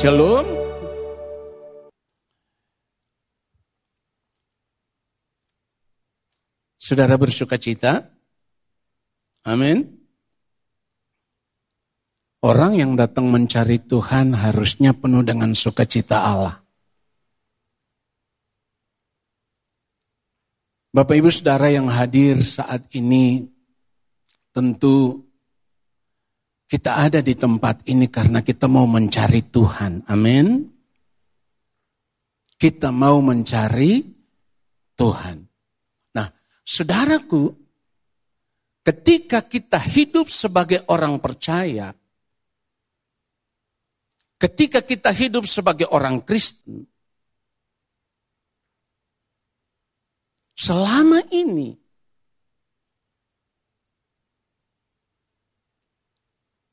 Shalom. Saudara bersuka cita? Amin. Orang yang datang mencari Tuhan harusnya penuh dengan sukacita Allah. Bapak Ibu Saudara yang hadir saat ini, tentu kita ada di tempat ini karena kita mau mencari Tuhan. Amin. Kita mau mencari Tuhan. Nah, saudaraku, ketika kita hidup sebagai orang percaya, Ketika kita hidup sebagai orang Kristen, selama ini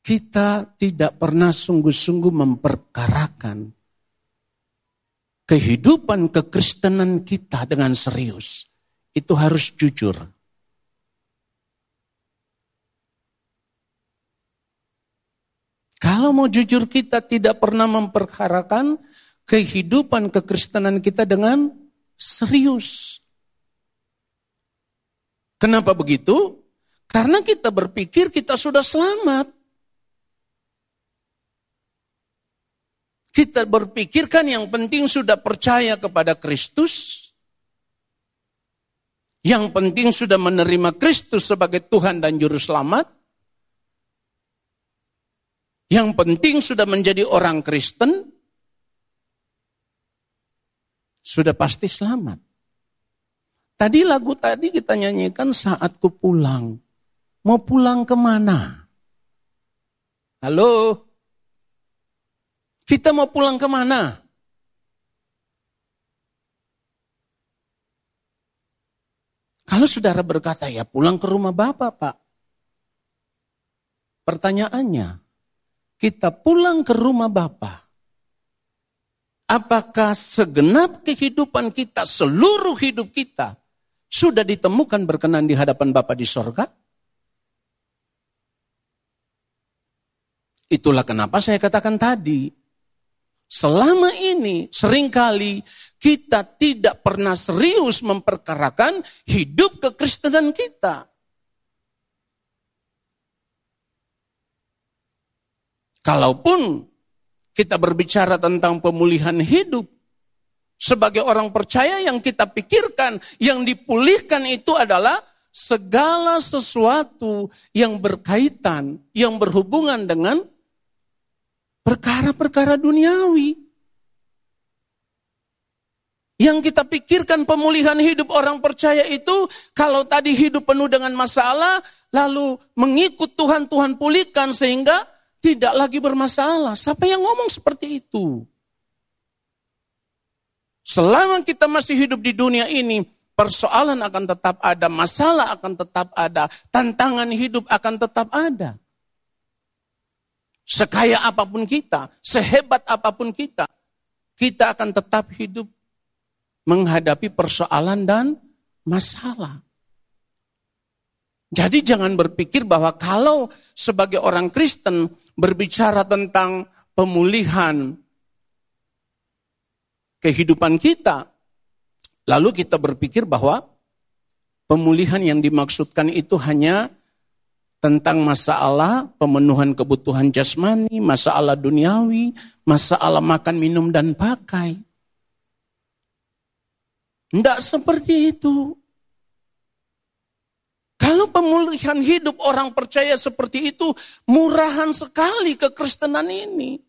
kita tidak pernah sungguh-sungguh memperkarakan kehidupan kekristenan kita dengan serius. Itu harus jujur. Kalau mau jujur kita tidak pernah memperkarakan kehidupan kekristenan kita dengan serius. Kenapa begitu? Karena kita berpikir kita sudah selamat. Kita berpikirkan yang penting sudah percaya kepada Kristus. Yang penting sudah menerima Kristus sebagai Tuhan dan Juru Selamat. Yang penting sudah menjadi orang Kristen, sudah pasti selamat. Tadi lagu tadi kita nyanyikan saat ku pulang. Mau pulang ke mana? Halo? Kita mau pulang ke mana? Kalau saudara berkata, ya pulang ke rumah Bapak, Pak. Pertanyaannya, kita pulang ke rumah Bapa, apakah segenap kehidupan kita, seluruh hidup kita, sudah ditemukan berkenan di hadapan Bapa di sorga? Itulah kenapa saya katakan tadi, selama ini sering kali kita tidak pernah serius memperkarakan hidup kekristenan kita. Kalaupun kita berbicara tentang pemulihan hidup, sebagai orang percaya yang kita pikirkan, yang dipulihkan itu adalah segala sesuatu yang berkaitan, yang berhubungan dengan perkara-perkara duniawi. Yang kita pikirkan pemulihan hidup orang percaya itu, kalau tadi hidup penuh dengan masalah, lalu mengikut Tuhan, Tuhan pulihkan sehingga tidak lagi bermasalah. Siapa yang ngomong seperti itu? Selama kita masih hidup di dunia ini, persoalan akan tetap ada, masalah akan tetap ada, tantangan hidup akan tetap ada. Sekaya apa pun kita, sehebat apa pun kita, kita akan tetap hidup menghadapi persoalan dan masalah. Jadi jangan berpikir bahwa kalau sebagai orang Kristen berbicara tentang pemulihan kehidupan kita, lalu kita berpikir bahwa pemulihan yang dimaksudkan itu hanya tentang masalah pemenuhan kebutuhan jasmani, masalah duniawi, masalah makan, minum, dan pakai. Tidak seperti itu. Kalau pemulihan hidup orang percaya seperti itu, murahan sekali kekristenan ini.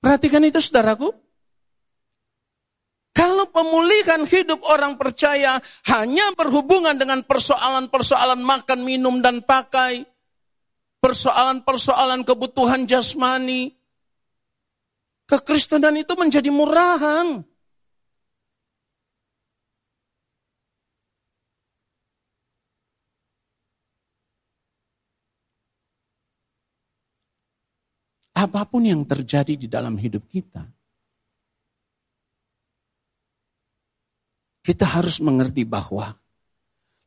Perhatikan itu saudaraku. Kalau pemulihan hidup orang percaya hanya berhubungan dengan persoalan-persoalan makan, minum, dan pakai, persoalan-persoalan kebutuhan jasmani, kekristenan itu menjadi murahan. apa pun yang terjadi di dalam hidup kita, kita harus mengerti bahwa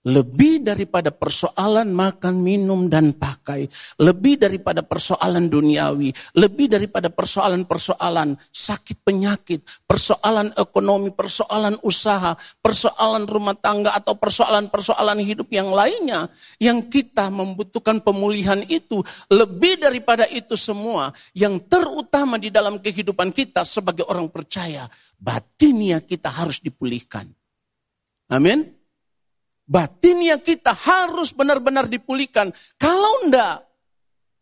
lebih daripada persoalan makan, minum, dan pakai, lebih daripada persoalan duniawi, lebih daripada persoalan-persoalan sakit penyakit, persoalan ekonomi, persoalan usaha, persoalan rumah tangga, atau persoalan-persoalan hidup yang lainnya, yang kita membutuhkan pemulihan itu, lebih daripada itu semua, yang terutama di dalam kehidupan kita sebagai orang percaya, batinia kita harus dipulihkan. Amin batinnya kita harus benar-benar dipulihkan. Kalau enggak,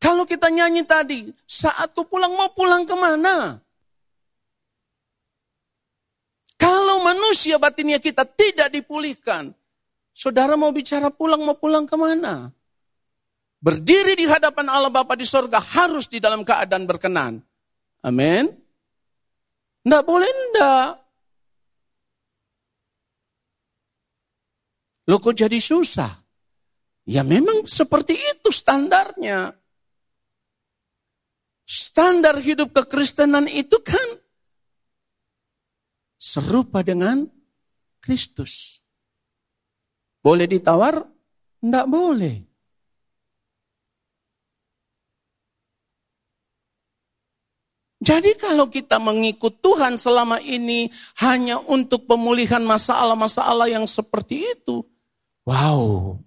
kalau kita nyanyi tadi, saat pulang mau pulang ke mana? Kalau manusia batinnya kita tidak dipulihkan, saudara mau bicara pulang mau pulang ke mana? Berdiri di hadapan Allah Bapa di sorga harus di dalam keadaan berkenan. Amin. Enggak boleh enggak. Lo kok jadi susah? Ya memang seperti itu standarnya. Standar hidup kekristenan itu kan serupa dengan Kristus. Boleh ditawar? Tidak boleh. Jadi kalau kita mengikut Tuhan selama ini hanya untuk pemulihan masalah-masalah yang seperti itu, Wow.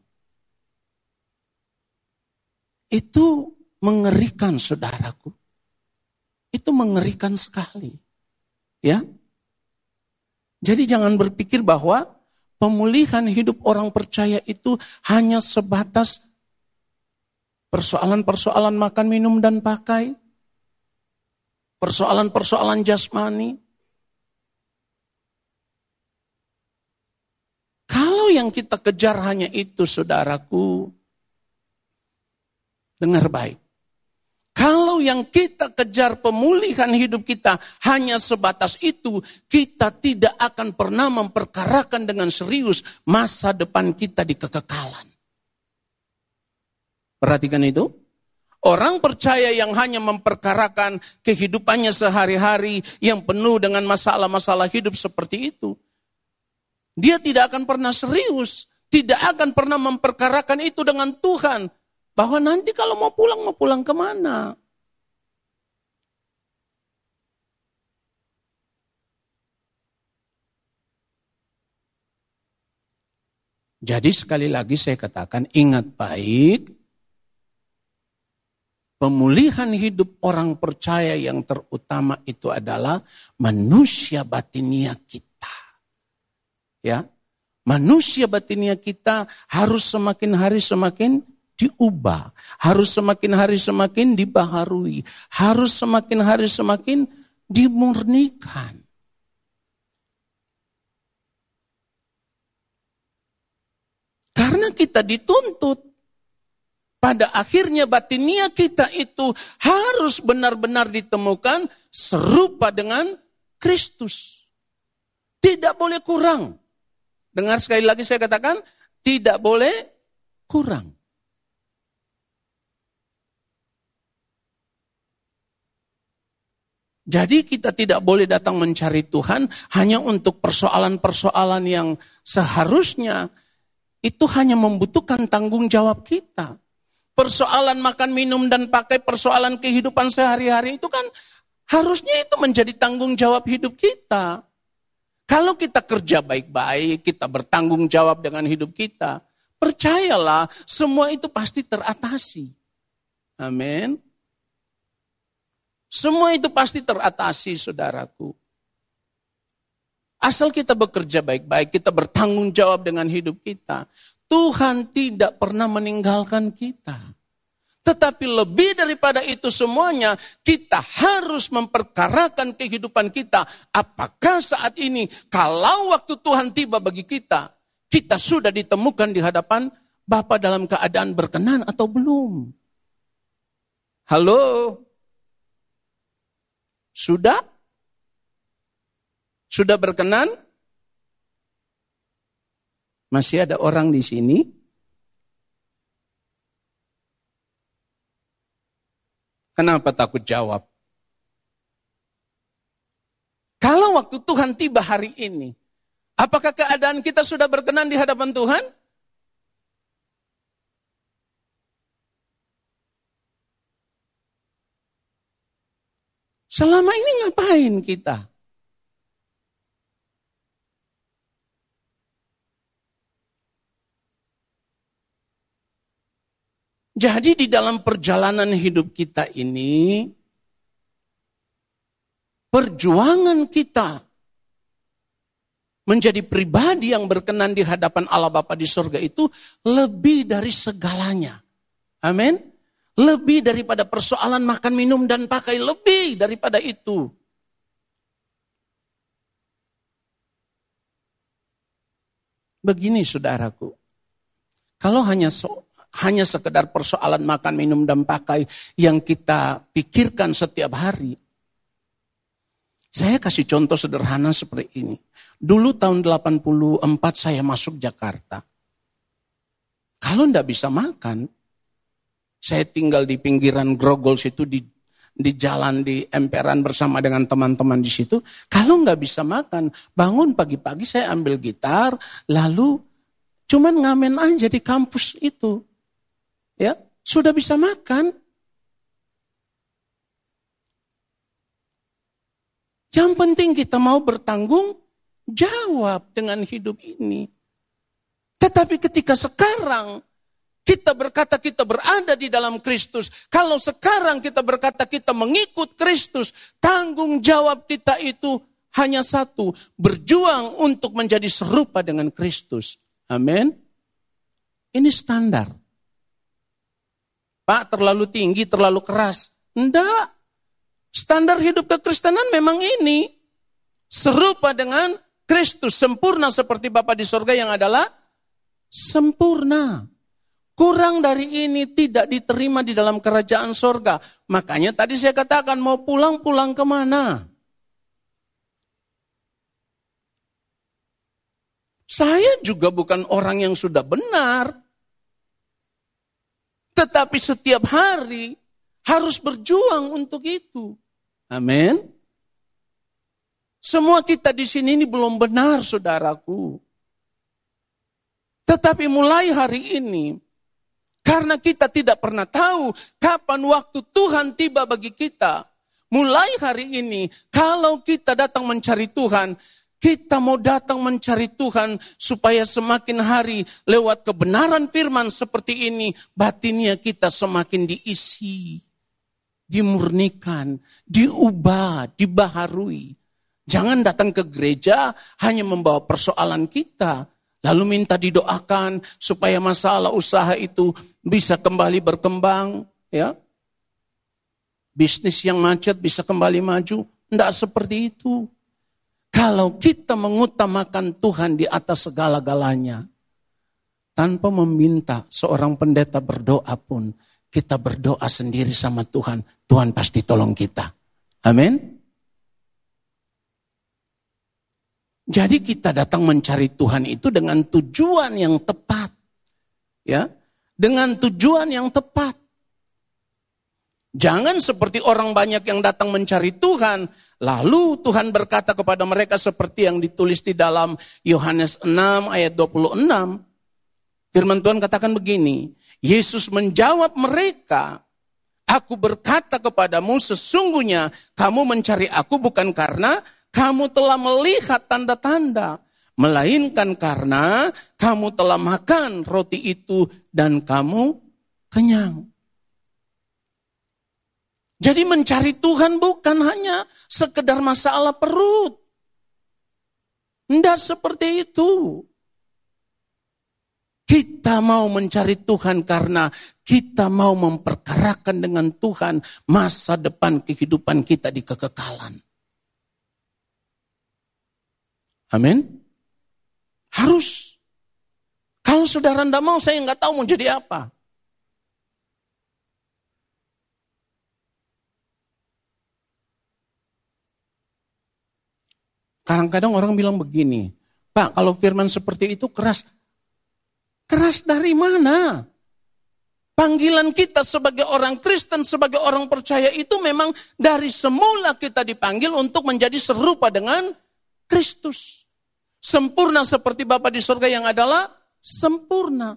Itu mengerikan saudaraku. Itu mengerikan sekali. Ya. Jadi jangan berpikir bahwa pemulihan hidup orang percaya itu hanya sebatas persoalan-persoalan makan, minum, dan pakai. Persoalan-persoalan jasmani. Yang kita kejar hanya itu, saudaraku. Dengar baik. Kalau yang kita kejar pemulihan hidup kita hanya sebatas itu, kita tidak akan pernah memperkarakan dengan serius masa depan kita di kekekalan. Perhatikan itu. Orang percaya yang hanya memperkarakan kehidupannya sehari-hari yang penuh dengan masalah-masalah hidup seperti itu. Dia tidak akan pernah serius, tidak akan pernah memperkarakan itu dengan Tuhan. Bahwa nanti kalau mau pulang, mau pulang ke mana? Jadi sekali lagi saya katakan ingat baik, pemulihan hidup orang percaya yang terutama itu adalah manusia batinia kita ya manusia batinnya kita harus semakin hari semakin diubah, harus semakin hari semakin dibaharui, harus semakin hari semakin dimurnikan. Karena kita dituntut pada akhirnya batinia kita itu harus benar-benar ditemukan serupa dengan Kristus. Tidak boleh kurang. Dengar sekali lagi saya katakan, tidak boleh kurang. Jadi kita tidak boleh datang mencari Tuhan hanya untuk persoalan-persoalan yang seharusnya itu hanya membutuhkan tanggung jawab kita. Persoalan makan, minum, dan pakai persoalan kehidupan sehari-hari itu kan harusnya itu menjadi tanggung jawab hidup kita. Kalau kita kerja baik-baik, kita bertanggung jawab dengan hidup kita, percayalah semua itu pasti teratasi. Amin. Semua itu pasti teratasi, saudaraku. Asal kita bekerja baik-baik, kita bertanggung jawab dengan hidup kita. Tuhan tidak pernah meninggalkan kita. Tetapi lebih daripada itu semuanya, kita harus memperkarakan kehidupan kita. Apakah saat ini, kalau waktu Tuhan tiba bagi kita, kita sudah ditemukan di hadapan Bapa dalam keadaan berkenan atau belum? Halo? Sudah? Sudah berkenan? Masih ada orang di sini Kenapa takut jawab? Kalau waktu Tuhan tiba hari ini, apakah keadaan kita sudah berkenan di hadapan Tuhan? Selama ini ngapain kita? Jadi di dalam perjalanan hidup kita ini, perjuangan kita menjadi pribadi yang berkenan di hadapan Allah Bapa di surga itu lebih dari segalanya. Amin. Lebih daripada persoalan makan, minum, dan pakai. Lebih daripada itu. Begini saudaraku. Kalau hanya so, hanya sekedar persoalan makan, minum, dan pakai yang kita pikirkan setiap hari. Saya kasih contoh sederhana seperti ini. Dulu tahun 84 saya masuk Jakarta. Kalau ndak bisa makan, saya tinggal di pinggiran Grogol situ di di jalan di emperan bersama dengan teman-teman di situ. Kalau nggak bisa makan, bangun pagi-pagi saya ambil gitar, lalu cuman ngamen aja di kampus itu ya sudah bisa makan. Yang penting kita mau bertanggung jawab dengan hidup ini. Tetapi ketika sekarang kita berkata kita berada di dalam Kristus. Kalau sekarang kita berkata kita mengikut Kristus, tanggung jawab kita itu hanya satu, berjuang untuk menjadi serupa dengan Kristus. Amin. Ini standar. Pak terlalu tinggi, terlalu keras. Enggak. Standar hidup kekristenan memang ini. Serupa dengan Kristus. Sempurna seperti Bapa di sorga yang adalah sempurna. Kurang dari ini tidak diterima di dalam kerajaan sorga. Makanya tadi saya katakan mau pulang-pulang ke mana? Saya juga bukan orang yang sudah benar. Tetapi setiap hari harus berjuang untuk itu. Amin. Semua kita di sini ini belum benar, saudaraku. Tetapi mulai hari ini, karena kita tidak pernah tahu kapan waktu Tuhan tiba bagi kita, mulai hari ini, kalau kita datang mencari Tuhan, kita mau datang mencari Tuhan supaya semakin hari lewat kebenaran firman seperti ini, batinnya kita semakin diisi, dimurnikan, diubah, dibaharui. Jangan datang ke gereja hanya membawa persoalan kita, lalu minta didoakan supaya masalah usaha itu bisa kembali berkembang, ya. Bisnis yang macet bisa kembali maju. Tidak seperti itu. Kalau kita mengutamakan Tuhan di atas segala-galanya, tanpa meminta seorang pendeta berdoa pun, kita berdoa sendiri sama Tuhan, Tuhan pasti tolong kita. Amin. Jadi kita datang mencari Tuhan itu dengan tujuan yang tepat. Ya, dengan tujuan yang tepat. Jangan seperti orang banyak yang datang mencari Tuhan, lalu Tuhan berkata kepada mereka seperti yang ditulis di dalam Yohanes 6 ayat 26. Firman Tuhan katakan begini, Yesus menjawab mereka, Aku berkata kepadamu sesungguhnya kamu mencari aku bukan karena kamu telah melihat tanda-tanda, melainkan karena kamu telah makan roti itu dan kamu kenyang. Jadi mencari Tuhan bukan hanya sekedar masalah perut. Tidak seperti itu. Kita mau mencari Tuhan karena kita mau memperkarakan dengan Tuhan masa depan kehidupan kita di kekekalan. Amin. Harus. Kalau saudara tidak mau, saya nggak tahu mau jadi apa. Kadang-kadang orang bilang begini, Pak kalau firman seperti itu keras. Keras dari mana? Panggilan kita sebagai orang Kristen, sebagai orang percaya itu memang dari semula kita dipanggil untuk menjadi serupa dengan Kristus. Sempurna seperti Bapa di surga yang adalah sempurna.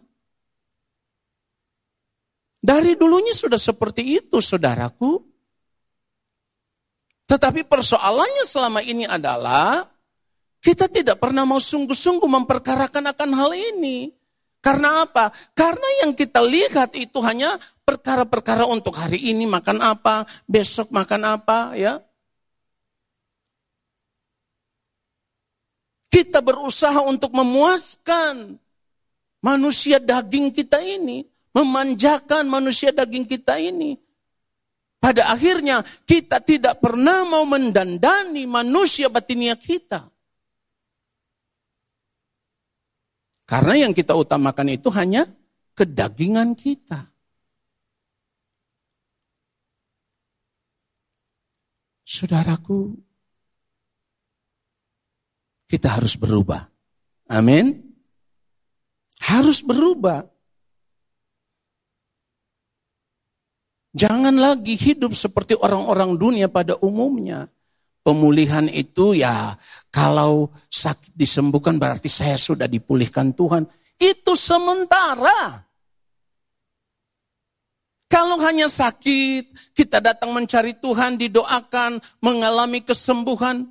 Dari dulunya sudah seperti itu, saudaraku. Tetapi persoalannya selama ini adalah kita tidak pernah mau sungguh-sungguh memperkarakan akan hal ini. Karena apa? Karena yang kita lihat itu hanya perkara-perkara untuk hari ini makan apa, besok makan apa, ya. Kita berusaha untuk memuaskan manusia daging kita ini, memanjakan manusia daging kita ini. Pada akhirnya kita tidak pernah mau mendandani manusia batinia kita. Karena yang kita utamakan itu hanya kedagingan kita. Saudaraku, kita harus berubah. Amin. Harus berubah. Jangan lagi hidup seperti orang-orang dunia pada umumnya. Pemulihan itu ya kalau sakit disembuhkan berarti saya sudah dipulihkan Tuhan. Itu sementara. Kalau hanya sakit, kita datang mencari Tuhan, didoakan, mengalami kesembuhan,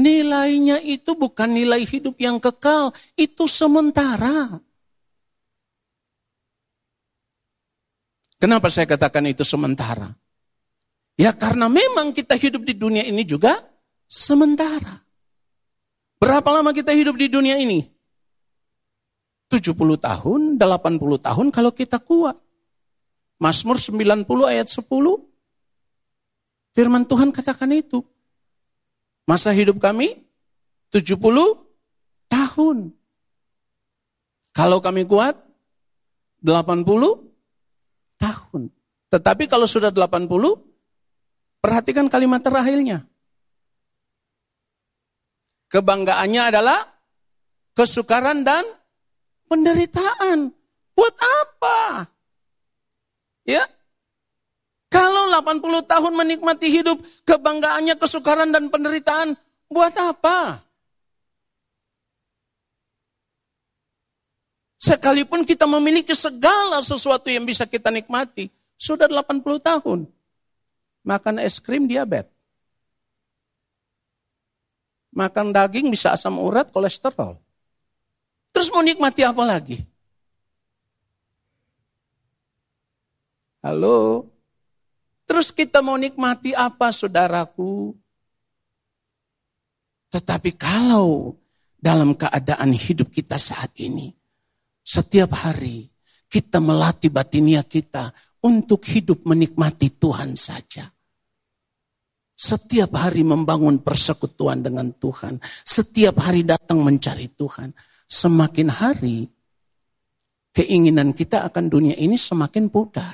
Nilainya itu bukan nilai hidup yang kekal, itu sementara. Kenapa saya katakan itu sementara? Ya karena memang kita hidup di dunia ini juga sementara. Berapa lama kita hidup di dunia ini? 70 tahun, 80 tahun kalau kita kuat. Mazmur 90 ayat 10. Firman Tuhan katakan itu. Masa hidup kami 70 tahun. Kalau kami kuat 80 tahun. Tetapi kalau sudah 80, perhatikan kalimat terakhirnya. Kebanggaannya adalah kesukaran dan penderitaan. Buat apa? Ya, kalau 80 tahun menikmati hidup, kebanggaannya, kesukaran, dan penderitaan, buat apa? Sekalipun kita memiliki segala sesuatu yang bisa kita nikmati, sudah 80 tahun. Makan es krim diabetes. Makan daging bisa asam urat, kolesterol. Terus mau nikmati apa lagi? Halo? Terus kita mau nikmati apa saudaraku? Tetapi kalau dalam keadaan hidup kita saat ini, setiap hari kita melatih batinia kita untuk hidup menikmati Tuhan saja. Setiap hari membangun persekutuan dengan Tuhan. Setiap hari datang mencari Tuhan. Semakin hari keinginan kita akan dunia ini semakin pudar.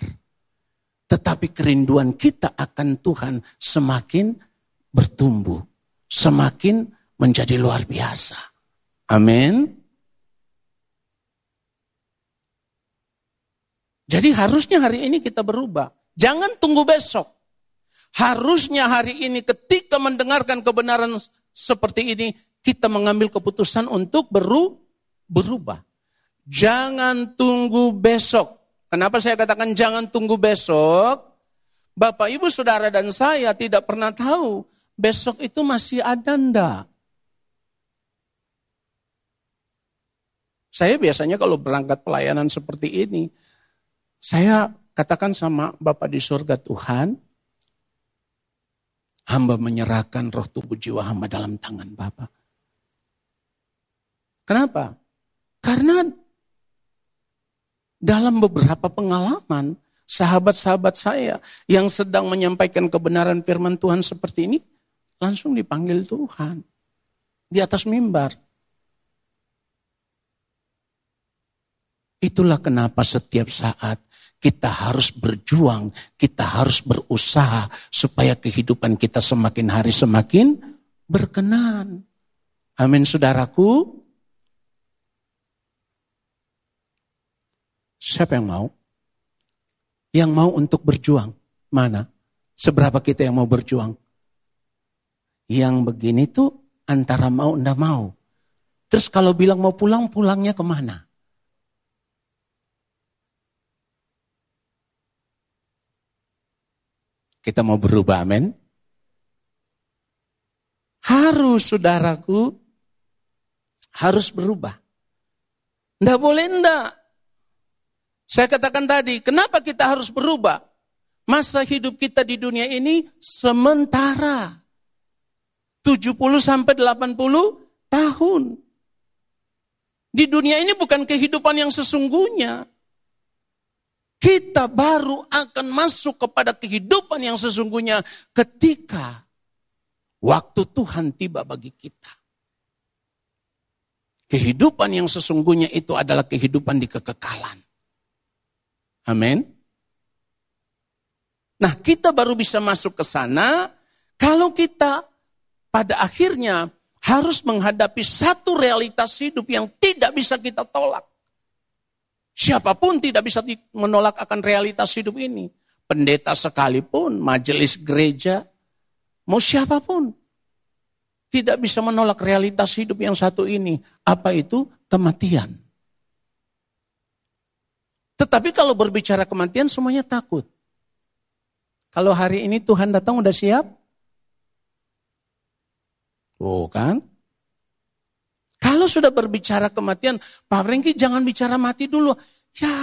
Tetapi kerinduan kita akan Tuhan semakin bertumbuh, semakin menjadi luar biasa. Amin. Jadi harusnya hari ini kita berubah. Jangan tunggu besok. Harusnya hari ini ketika mendengarkan kebenaran seperti ini, kita mengambil keputusan untuk beru, berubah. Jangan tunggu besok. Kenapa saya katakan jangan tunggu besok? Bapak, Ibu, Saudara, dan saya tidak pernah tahu besok itu masih ada ndak. Saya biasanya kalau berangkat pelayanan seperti ini, saya katakan sama Bapak di surga Tuhan, hamba menyerahkan roh tubuh jiwa hamba dalam tangan Bapak. Kenapa? Karena dalam beberapa pengalaman, sahabat-sahabat saya yang sedang menyampaikan kebenaran firman Tuhan seperti ini, langsung dipanggil Tuhan di atas mimbar. Itulah kenapa setiap saat kita harus berjuang, kita harus berusaha supaya kehidupan kita semakin hari semakin berkenan. Amin saudaraku. Siapa yang mau? Yang mau untuk berjuang. Mana? Seberapa kita yang mau berjuang? Yang begini tuh antara mau ndak mau. Terus kalau bilang mau pulang, pulangnya ke mana? Kita mau berubah, amin? harus saudaraku, harus berubah. Tidak boleh enggak. Saya katakan tadi, kenapa kita harus berubah? Masa hidup kita di dunia ini sementara. 70 sampai 80 tahun. Di dunia ini bukan kehidupan yang sesungguhnya. Kita baru akan masuk kepada kehidupan yang sesungguhnya ketika waktu Tuhan tiba bagi kita. Kehidupan yang sesungguhnya itu adalah kehidupan di kekekalan. Amin. Nah, kita baru bisa masuk ke sana kalau kita pada akhirnya harus menghadapi satu realitas hidup yang tidak bisa kita tolak. Siapa pun tidak bisa menolak akan realitas hidup ini. Pendeta sekalipun, majelis gereja, mau siapa pun. Tidak bisa menolak realitas hidup yang satu ini. Apa itu? Kematian. Tetapi kalau berbicara kematian semuanya takut. Kalau hari ini Tuhan datang udah siap? Oh kan? Kalau sudah berbicara kematian, Pak Franky jangan bicara mati dulu. Ya,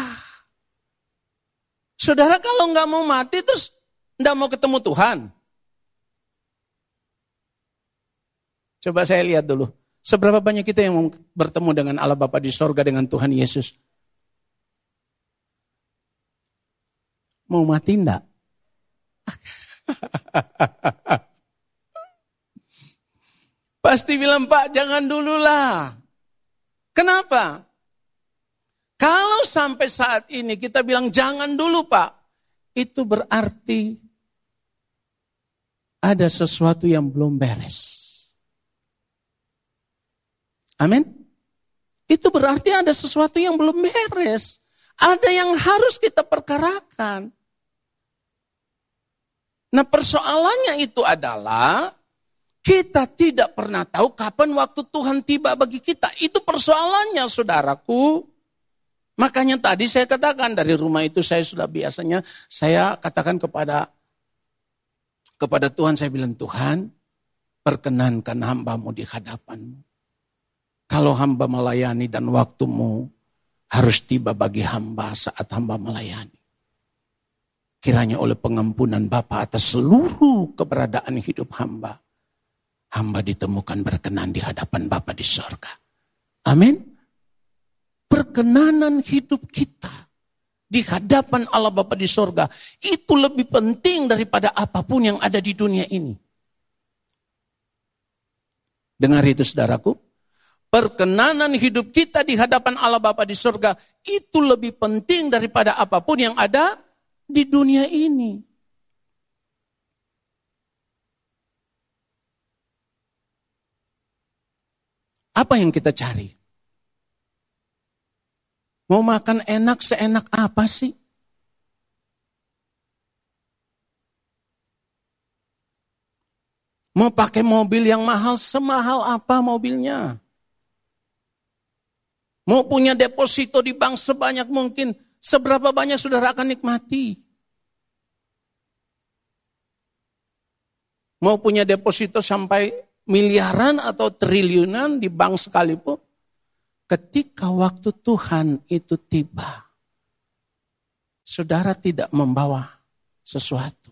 saudara kalau nggak mau mati terus nggak mau ketemu Tuhan. Coba saya lihat dulu. Seberapa banyak kita yang mau bertemu dengan Allah Bapa di sorga dengan Tuhan Yesus? Mau mati enggak? Pasti bilang, Pak jangan dulu lah. Kenapa? Kalau sampai saat ini kita bilang jangan dulu Pak. Itu berarti ada sesuatu yang belum beres. Amin. Itu berarti ada sesuatu yang belum beres. Ada yang harus kita perkarakan. Nah persoalannya itu adalah kita tidak pernah tahu kapan waktu Tuhan tiba bagi kita. Itu persoalannya saudaraku. Makanya tadi saya katakan dari rumah itu saya sudah biasanya saya katakan kepada kepada Tuhan saya bilang Tuhan perkenankan hambamu di hadapanmu. Kalau hamba melayani dan waktumu harus tiba bagi hamba saat hamba melayani. Kiranya oleh pengampunan Bapa atas seluruh keberadaan hidup hamba. Hamba ditemukan berkenan di hadapan Bapa di sorga. Amin. Perkenanan hidup kita di hadapan Allah Bapa di sorga itu lebih penting daripada apa pun yang ada di dunia ini. Dengar itu saudaraku, perkenanan hidup kita di hadapan Allah Bapa di surga itu lebih penting daripada apa pun yang ada di dunia ini. Apa yang kita cari? Mau makan enak seenak apa sih? Mau pakai mobil yang mahal semahal apa mobilnya? Mau punya deposito di bank sebanyak mungkin, seberapa banyak saudara akan nikmati. Mau punya deposito sampai miliaran atau triliunan di bank sekalipun, ketika waktu Tuhan itu tiba, saudara tidak membawa sesuatu.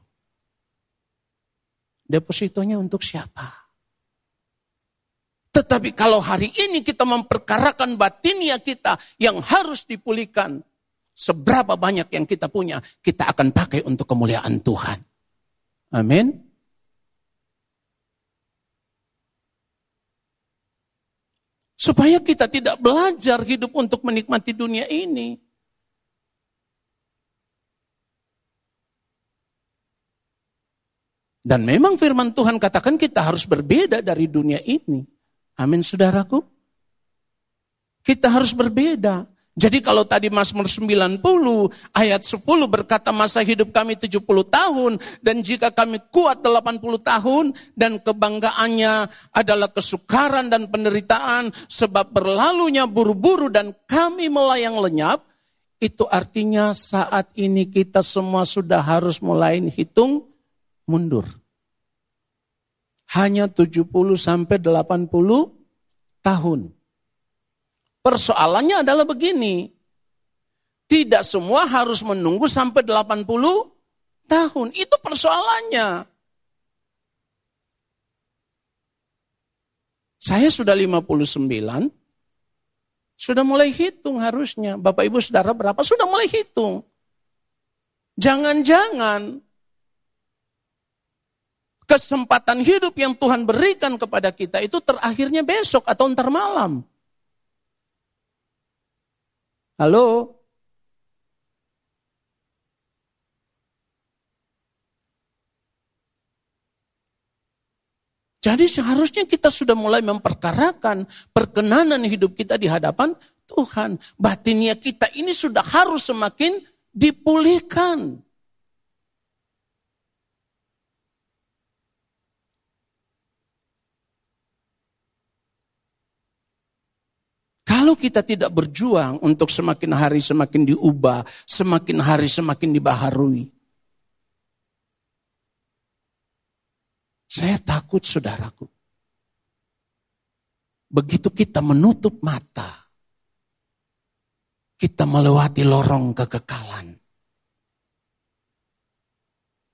Depositonya untuk siapa? Tetapi kalau hari ini kita memperkarakan batinia kita yang harus dipulihkan, seberapa banyak yang kita punya, kita akan pakai untuk kemuliaan Tuhan. Amin. Supaya kita tidak belajar hidup untuk menikmati dunia ini. Dan memang firman Tuhan katakan kita harus berbeda dari dunia ini. Amin saudaraku. Kita harus berbeda. Jadi kalau tadi Mazmur 90 ayat 10 berkata masa hidup kami 70 tahun dan jika kami kuat 80 tahun dan kebanggaannya adalah kesukaran dan penderitaan sebab berlalunya buru-buru dan kami melayang lenyap itu artinya saat ini kita semua sudah harus mulai hitung mundur. hanya 70 sampai 80 tahun. Persoalannya adalah begini. Tidak semua harus menunggu sampai 80 tahun. Itu persoalannya. Saya sudah 59, sudah mulai hitung harusnya. Bapak ibu saudara berapa? Sudah mulai hitung. Jangan-jangan kesempatan hidup yang Tuhan berikan kepada kita itu terakhirnya besok atau ntar malam. Halo? Jadi seharusnya kita sudah mulai memperkarakan perkenanan hidup kita di hadapan Tuhan. Batinnya kita ini sudah harus semakin dipulihkan. Kalau kita tidak berjuang untuk semakin hari semakin diubah, semakin hari semakin dibaharui, Saya takut saudaraku. Begitu kita menutup mata, kita melewati lorong kekekalan.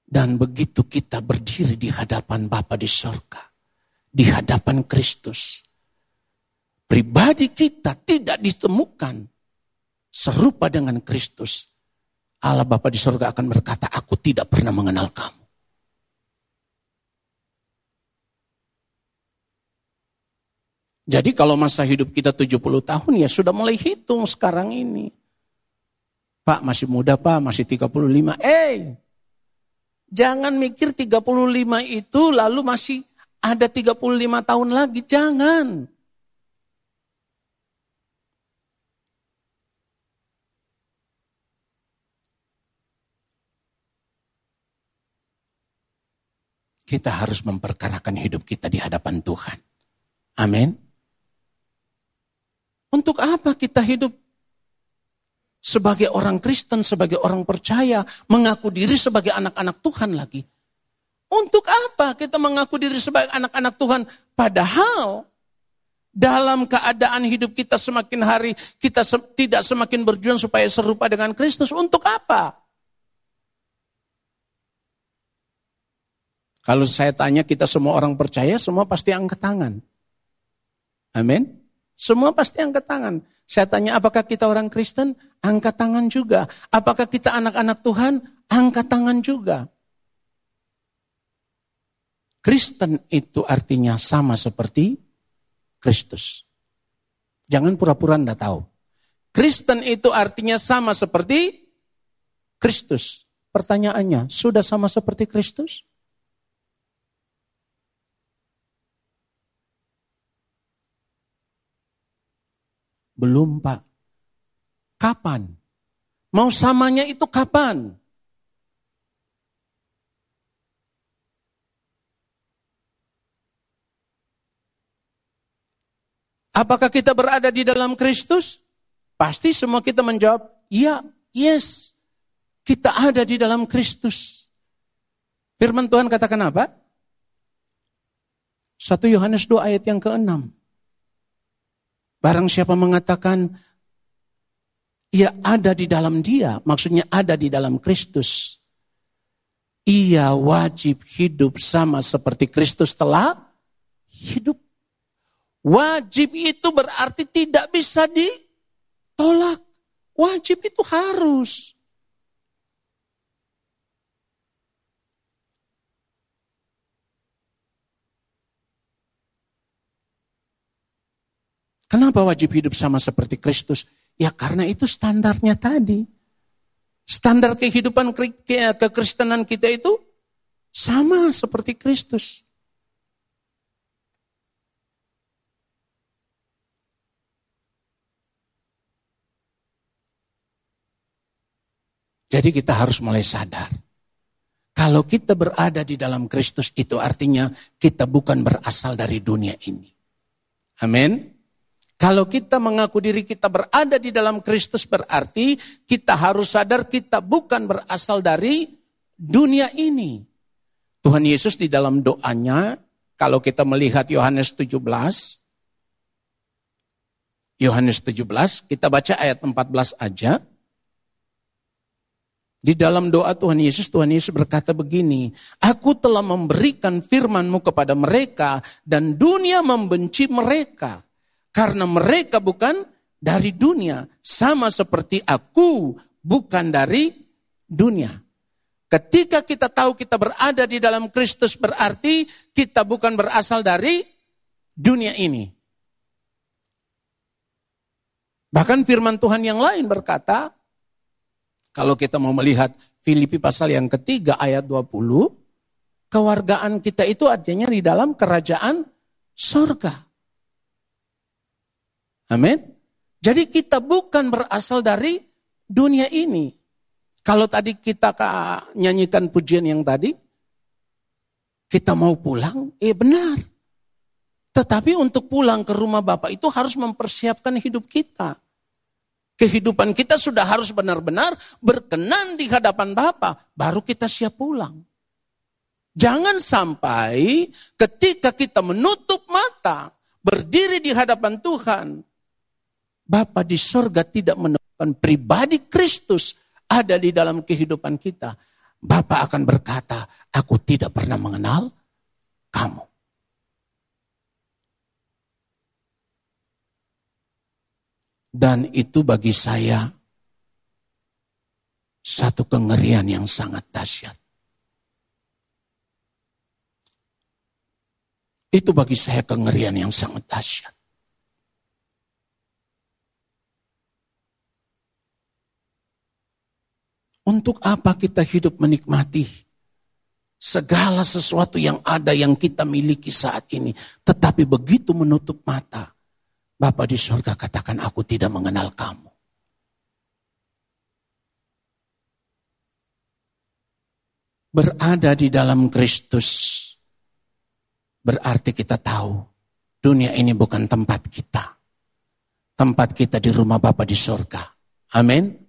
Dan begitu kita berdiri di hadapan Bapa di sorga, di hadapan Kristus, pribadi kita tidak ditemukan serupa dengan Kristus. Allah Bapa di sorga akan berkata, aku tidak pernah mengenal kamu. Jadi kalau masa hidup kita 70 tahun ya sudah mulai hitung sekarang ini. Pak masih muda pak, masih 35. Eh, jangan mikir 35 itu lalu masih ada 35 tahun lagi. Jangan. Kita harus memperkarakan hidup kita di hadapan Tuhan. Amin. Untuk apa kita hidup sebagai orang Kristen, sebagai orang percaya, mengaku diri sebagai anak-anak Tuhan lagi? Untuk apa kita mengaku diri sebagai anak-anak Tuhan? Padahal dalam keadaan hidup kita semakin hari kita se tidak semakin berjuang supaya serupa dengan Kristus. Untuk apa? Kalau saya tanya kita semua orang percaya, semua pasti angkat tangan. Amin. Semua pasti angkat tangan. Saya tanya apakah kita orang Kristen? Angkat tangan juga. Apakah kita anak-anak Tuhan? Angkat tangan juga. Kristen itu artinya sama seperti Kristus. Jangan pura-pura Anda tahu. Kristen itu artinya sama seperti Kristus. Pertanyaannya, sudah sama seperti Kristus? Belum pak. Kapan? Mau samanya itu kapan? Apakah kita berada di dalam Kristus? Pasti semua kita menjawab, iya, yes. Kita ada di dalam Kristus. Firman Tuhan katakan apa? 1 Yohanes 2 ayat yang ke-6. Barang siapa mengatakan ia ada di dalam dia, maksudnya ada di dalam Kristus. Ia wajib hidup sama seperti Kristus telah hidup. Wajib itu berarti tidak bisa ditolak. Wajib itu harus. Kenapa wajib hidup sama seperti Kristus? Ya karena itu standarnya tadi. Standar kehidupan kekristenan kita itu sama seperti Kristus. Jadi kita harus mulai sadar. Kalau kita berada di dalam Kristus itu artinya kita bukan berasal dari dunia ini. Amin. Kalau kita mengaku diri kita berada di dalam Kristus berarti kita harus sadar kita bukan berasal dari dunia ini. Tuhan Yesus di dalam doanya kalau kita melihat Yohanes 17, Yohanes 17, kita baca ayat 14 aja. Di dalam doa Tuhan Yesus, Tuhan Yesus berkata begini, Aku telah memberikan firmanmu kepada mereka dan dunia membenci mereka. Karena mereka bukan dari dunia, sama seperti aku bukan dari dunia. Ketika kita tahu kita berada di dalam Kristus berarti kita bukan berasal dari dunia ini. Bahkan firman Tuhan yang lain berkata, kalau kita mau melihat Filipi pasal yang ketiga ayat 20, kewargaan kita itu artinya di dalam kerajaan sorga. Amin. Jadi kita bukan berasal dari dunia ini. Kalau tadi kita nyanyikan pujian yang tadi, kita mau pulang, eh benar. Tetapi untuk pulang ke rumah Bapak itu harus mempersiapkan hidup kita. Kehidupan kita sudah harus benar-benar berkenan di hadapan Bapak, baru kita siap pulang. Jangan sampai ketika kita menutup mata, berdiri di hadapan Tuhan, Bapak di sorga tidak menemukan pribadi Kristus ada di dalam kehidupan kita, Bapak akan berkata, aku tidak pernah mengenal kamu. Dan itu bagi saya satu kengerian yang sangat dahsyat. Itu bagi saya kengerian yang sangat dahsyat. Untuk apa kita hidup menikmati segala sesuatu yang ada yang kita miliki saat ini. Tetapi begitu menutup mata, Bapak di surga katakan aku tidak mengenal kamu. Berada di dalam Kristus berarti kita tahu dunia ini bukan tempat kita. Tempat kita di rumah Bapak di surga. Amin.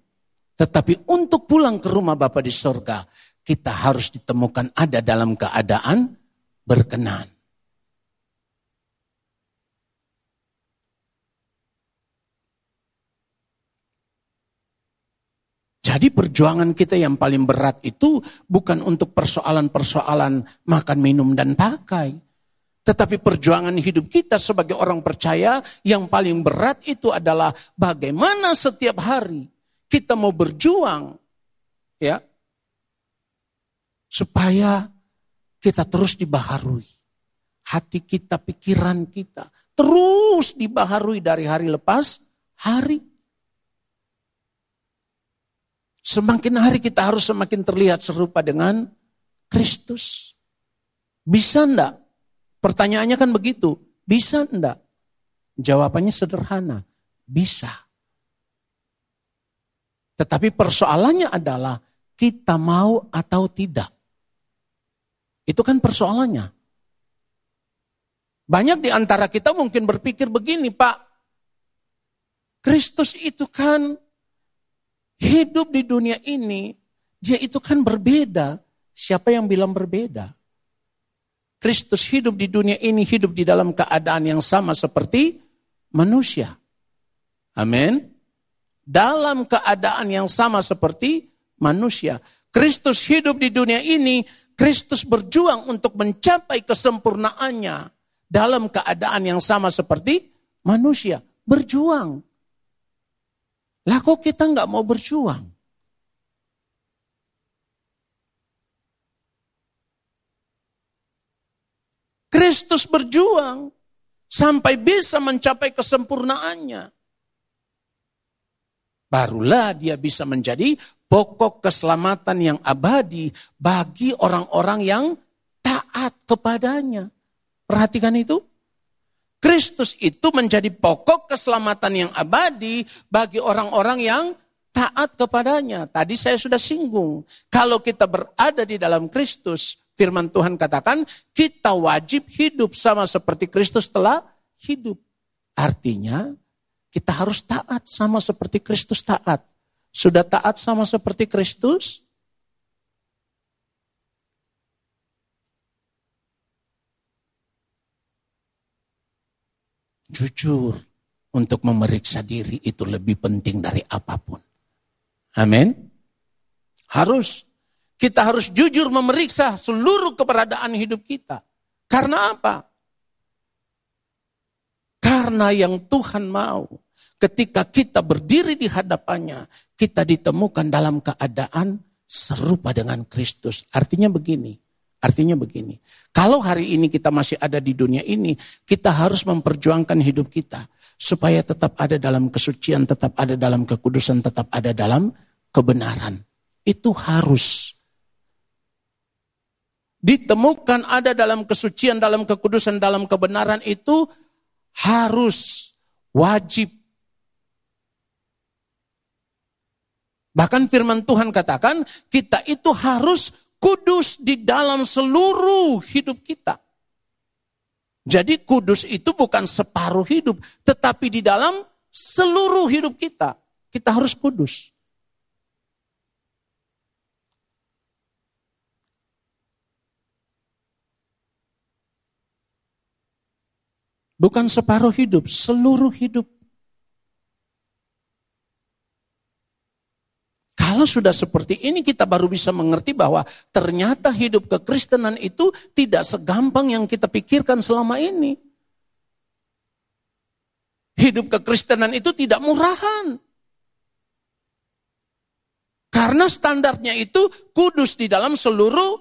Tetapi untuk pulang ke rumah Bapa di sorga, kita harus ditemukan ada dalam keadaan berkenan. Jadi perjuangan kita yang paling berat itu bukan untuk persoalan-persoalan makan, minum, dan pakai. Tetapi perjuangan hidup kita sebagai orang percaya yang paling berat itu adalah bagaimana setiap hari kita mau berjuang ya supaya kita terus dibaharui. Hati kita, pikiran kita terus dibaharui dari hari lepas hari. Semakin hari kita harus semakin terlihat serupa dengan Kristus. Bisa enggak? Pertanyaannya kan begitu. Bisa enggak? Jawabannya sederhana. Bisa. Tetapi persoalannya adalah kita mau atau tidak. Itu kan persoalannya. Banyak di antara kita mungkin berpikir begini, Pak. Kristus itu kan hidup di dunia ini, dia itu kan berbeda. Siapa yang bilang berbeda? Kristus hidup di dunia ini, hidup di dalam keadaan yang sama seperti manusia. Amin dalam keadaan yang sama seperti manusia. Kristus hidup di dunia ini, Kristus berjuang untuk mencapai kesempurnaannya dalam keadaan yang sama seperti manusia. Berjuang. Lah kok kita nggak mau berjuang? Kristus berjuang sampai bisa mencapai kesempurnaannya barulah dia bisa menjadi pokok keselamatan yang abadi bagi orang-orang yang taat kepadanya. Perhatikan itu. Kristus itu menjadi pokok keselamatan yang abadi bagi orang-orang yang taat kepadanya. Tadi saya sudah singgung, kalau kita berada di dalam Kristus, firman Tuhan katakan, kita wajib hidup sama seperti Kristus telah hidup. Artinya, kita harus taat sama seperti Kristus taat. Sudah taat sama seperti Kristus? jujur untuk memeriksa diri itu lebih penting dari apa pun. Amin. Harus. Kita harus jujur memeriksa seluruh keberadaan hidup kita. Karena apa? Karena yang Tuhan mau ketika kita berdiri di hadapannya, kita ditemukan dalam keadaan serupa dengan Kristus. Artinya begini, artinya begini. Kalau hari ini kita masih ada di dunia ini, kita harus memperjuangkan hidup kita supaya tetap ada dalam kesucian, tetap ada dalam kekudusan, tetap ada dalam kebenaran. Itu harus ditemukan ada dalam kesucian, dalam kekudusan, dalam kebenaran itu harus wajib. Bahkan firman Tuhan katakan kita itu harus kudus di dalam seluruh hidup kita. Jadi kudus itu bukan separuh hidup, tetapi di dalam seluruh hidup kita. Kita harus kudus. Bukan separuh hidup, seluruh hidup. Kalau sudah seperti ini kita baru bisa mengerti bahwa ternyata hidup kekristenan itu tidak segampang yang kita pikirkan selama ini. Hidup kekristenan itu tidak murahan. Karena standarnya itu kudus di dalam seluruh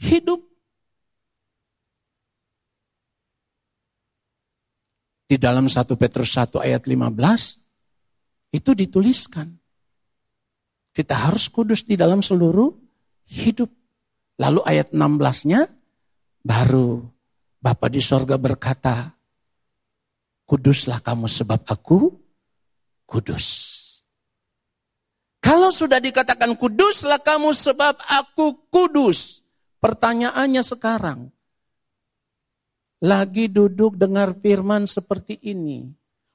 hidup. Di dalam 1 Petrus 1 ayat 15 itu dituliskan. Kita harus kudus di dalam seluruh hidup. Lalu ayat 16-nya baru Bapak di sorga berkata, Kuduslah kamu sebab aku kudus. Kalau sudah dikatakan kuduslah kamu sebab aku kudus. Pertanyaannya sekarang, lagi duduk dengar firman seperti ini.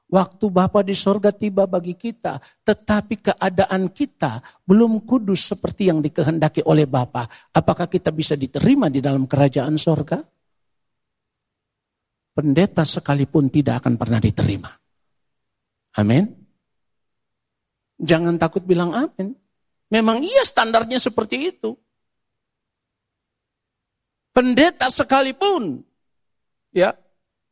Waktu Bapa di sorga tiba bagi kita, tetapi keadaan kita belum kudus seperti yang dikehendaki oleh Bapa. Apakah kita bisa diterima di dalam kerajaan sorga? Pendeta sekalipun tidak akan pernah diterima. Amin. Jangan takut bilang amin. Memang iya standarnya seperti itu. Pendeta sekalipun ya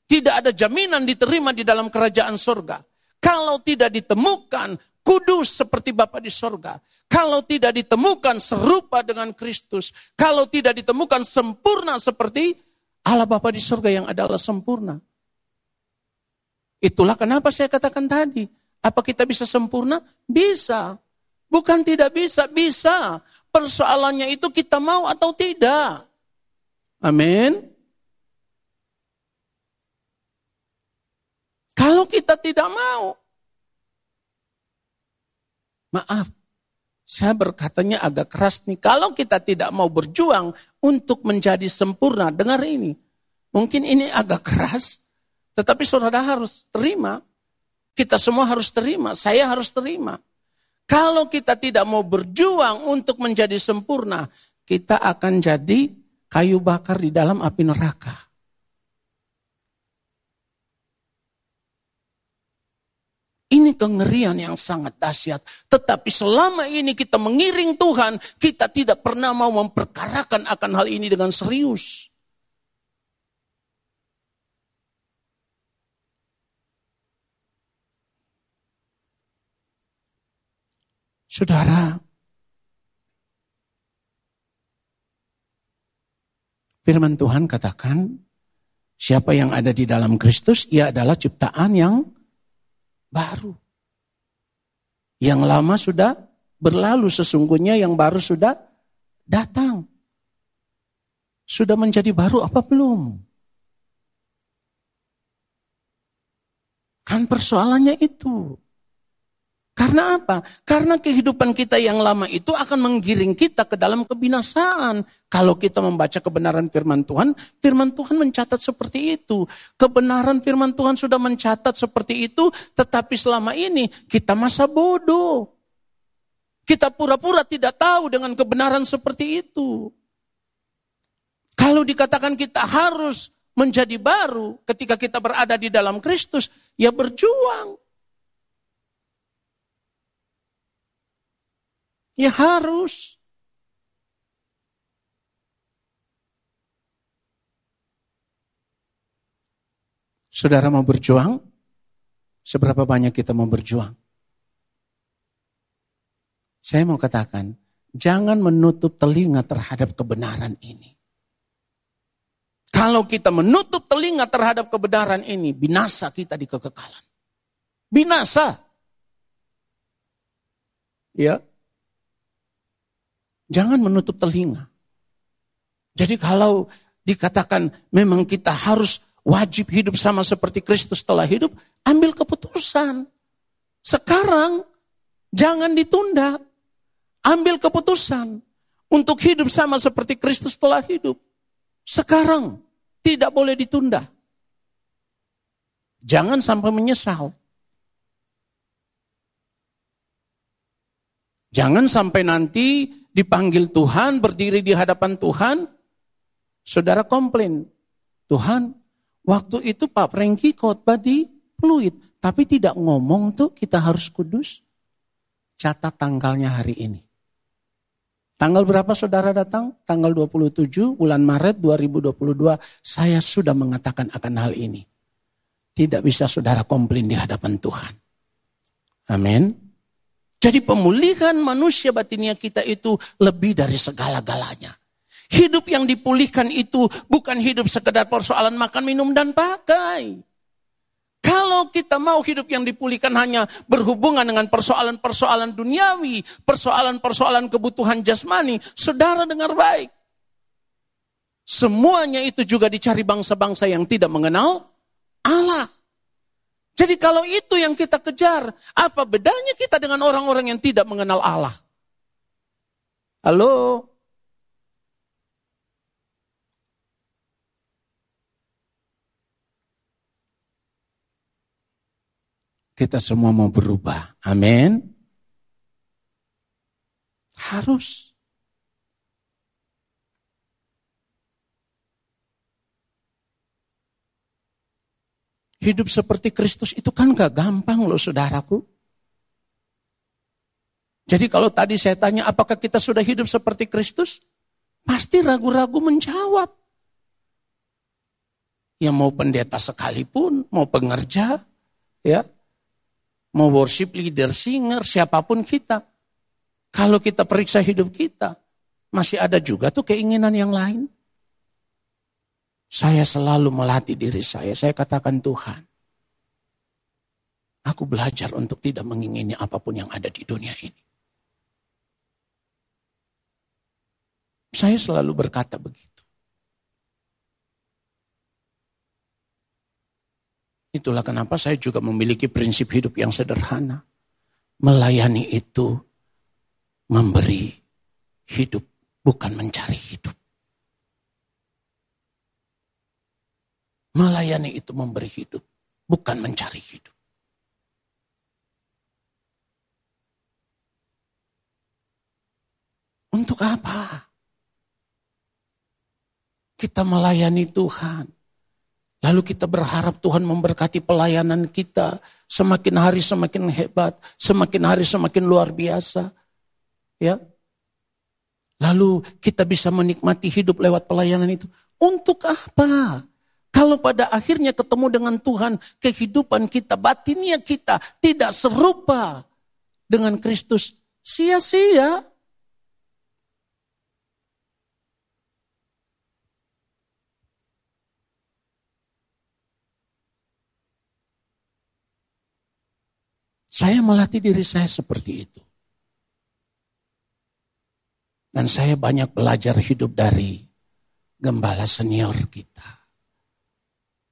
tidak ada jaminan diterima di dalam kerajaan sorga. Kalau tidak ditemukan kudus seperti Bapa di sorga. Kalau tidak ditemukan serupa dengan Kristus. Kalau tidak ditemukan sempurna seperti Allah Bapa di sorga yang adalah sempurna. Itulah kenapa saya katakan tadi. Apa kita bisa sempurna? Bisa. Bukan tidak bisa, bisa. Persoalannya itu kita mau atau tidak. Amin. Kalau kita tidak mau, maaf, saya berkatanya agak keras nih. Kalau kita tidak mau berjuang untuk menjadi sempurna, dengar ini. Mungkin ini agak keras, tetapi saudara harus terima. Kita semua harus terima, saya harus terima. Kalau kita tidak mau berjuang untuk menjadi sempurna, kita akan jadi kayu bakar di dalam api neraka. Ini kengerian yang sangat dahsyat. Tetapi selama ini kita mengiring Tuhan, kita tidak pernah mau memperkarakan akan hal ini dengan serius. Saudara, firman Tuhan katakan, siapa yang ada di dalam Kristus, ia adalah ciptaan yang baru. Yang lama sudah berlalu sesungguhnya yang baru sudah datang. Sudah menjadi baru apa belum? Kan persoalannya itu. Karena apa? Karena kehidupan kita yang lama itu akan menggiring kita ke dalam kebinasaan. Kalau kita membaca kebenaran firman Tuhan, firman Tuhan mencatat seperti itu. Kebenaran firman Tuhan sudah mencatat seperti itu, tetapi selama ini kita masa bodoh. Kita pura-pura tidak tahu dengan kebenaran seperti itu. Kalau dikatakan kita harus menjadi baru ketika kita berada di dalam Kristus, ya berjuang. Ya harus. Saudara mau berjuang? Seberapa banyak kita mau berjuang? Saya mau katakan, jangan menutup telinga terhadap kebenaran ini. Kalau kita menutup telinga terhadap kebenaran ini, binasa kita di kekekalan. Binasa. Ya. Jangan menutup telinga. Jadi kalau dikatakan memang kita harus wajib hidup sama seperti Kristus telah hidup, ambil keputusan. Sekarang jangan ditunda. Ambil keputusan untuk hidup sama seperti Kristus telah hidup. Sekarang tidak boleh ditunda. Jangan sampai menyesal. Jangan sampai nanti dipanggil Tuhan, berdiri di hadapan Tuhan, saudara komplain. Tuhan, waktu itu Pak Prengki khotbah di Pluit, tapi tidak ngomong tuh kita harus kudus. Catat tanggalnya hari ini. Tanggal berapa saudara datang? Tanggal 27 bulan Maret 2022 saya sudah mengatakan akan hal ini. Tidak bisa saudara komplain di hadapan Tuhan. Amin. Jadi pemulihan manusia batinnya kita itu lebih dari segala-galanya. Hidup yang dipulihkan itu bukan hidup sekedar persoalan makan, minum, dan pakai. Kalau kita mau hidup yang dipulihkan hanya berhubungan dengan persoalan-persoalan duniawi, persoalan-persoalan kebutuhan jasmani, saudara dengar baik. Semuanya itu juga dicari bangsa-bangsa yang tidak mengenal Allah. Jadi kalau itu yang kita kejar, apa bedanya kita dengan orang-orang yang tidak mengenal Allah? Halo? Kita semua mau berubah. Amin. Harus. Hidup seperti Kristus itu kan gak gampang loh saudaraku. Jadi kalau tadi saya tanya apakah kita sudah hidup seperti Kristus? Pasti ragu-ragu menjawab. Ya mau pendeta sekalipun, mau pengerja, ya mau worship leader, singer, siapa pun kita. Kalau kita periksa hidup kita, masih ada juga tuh keinginan yang lain. Saya selalu melatih diri saya, saya katakan Tuhan, aku belajar untuk tidak mengingini apa pun yang ada di dunia ini. Saya selalu berkata begitu. Itulah kenapa saya juga memiliki prinsip hidup yang sederhana. Melayani itu memberi hidup, bukan mencari hidup. Melayani itu memberi hidup, bukan mencari hidup. Untuk apa? Kita melayani Tuhan Lalu kita berharap Tuhan memberkati pelayanan kita. Semakin hari semakin hebat. Semakin hari semakin luar biasa. Ya. Lalu kita bisa menikmati hidup lewat pelayanan itu. Untuk apa? Kalau pada akhirnya ketemu dengan Tuhan, kehidupan kita, batinnya kita tidak serupa dengan Kristus, sia-sia. Saya melatih diri saya seperti itu. Dan saya banyak belajar hidup dari gembala senior kita.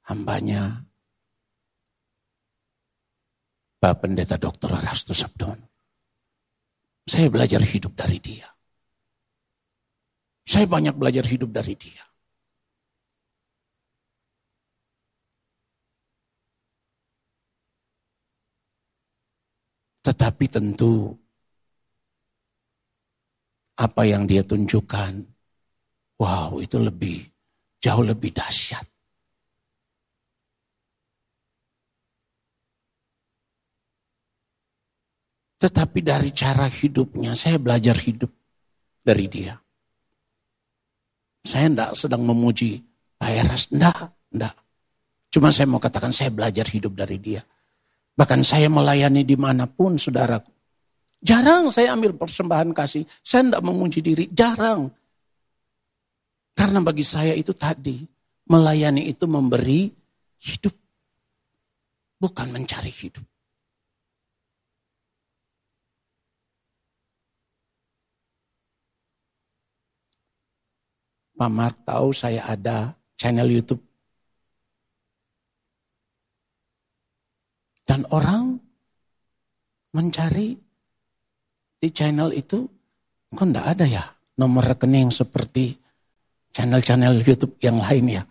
Hambanya Pak Pendeta Dr. Rastu Sabdon. Saya belajar hidup dari dia. Saya banyak belajar hidup dari dia. Tetapi tentu apa yang dia tunjukkan, wow itu lebih, jauh lebih dahsyat. Tetapi dari cara hidupnya, saya belajar hidup dari dia. Saya tidak sedang memuji Pak Eras, tidak, tidak. Cuma saya mau katakan saya belajar hidup dari dia. Bahkan saya melayani di mana pun saudaraku. Jarang saya ambil persembahan kasih. Saya tidak memuji diri, jarang. Karena bagi saya itu tadi, melayani itu memberi hidup. Bukan mencari hidup. Pak Mark tahu saya ada channel YouTube. Dan orang mencari di channel itu, kok enggak ada ya nomor rekening seperti channel-channel YouTube yang lain ya.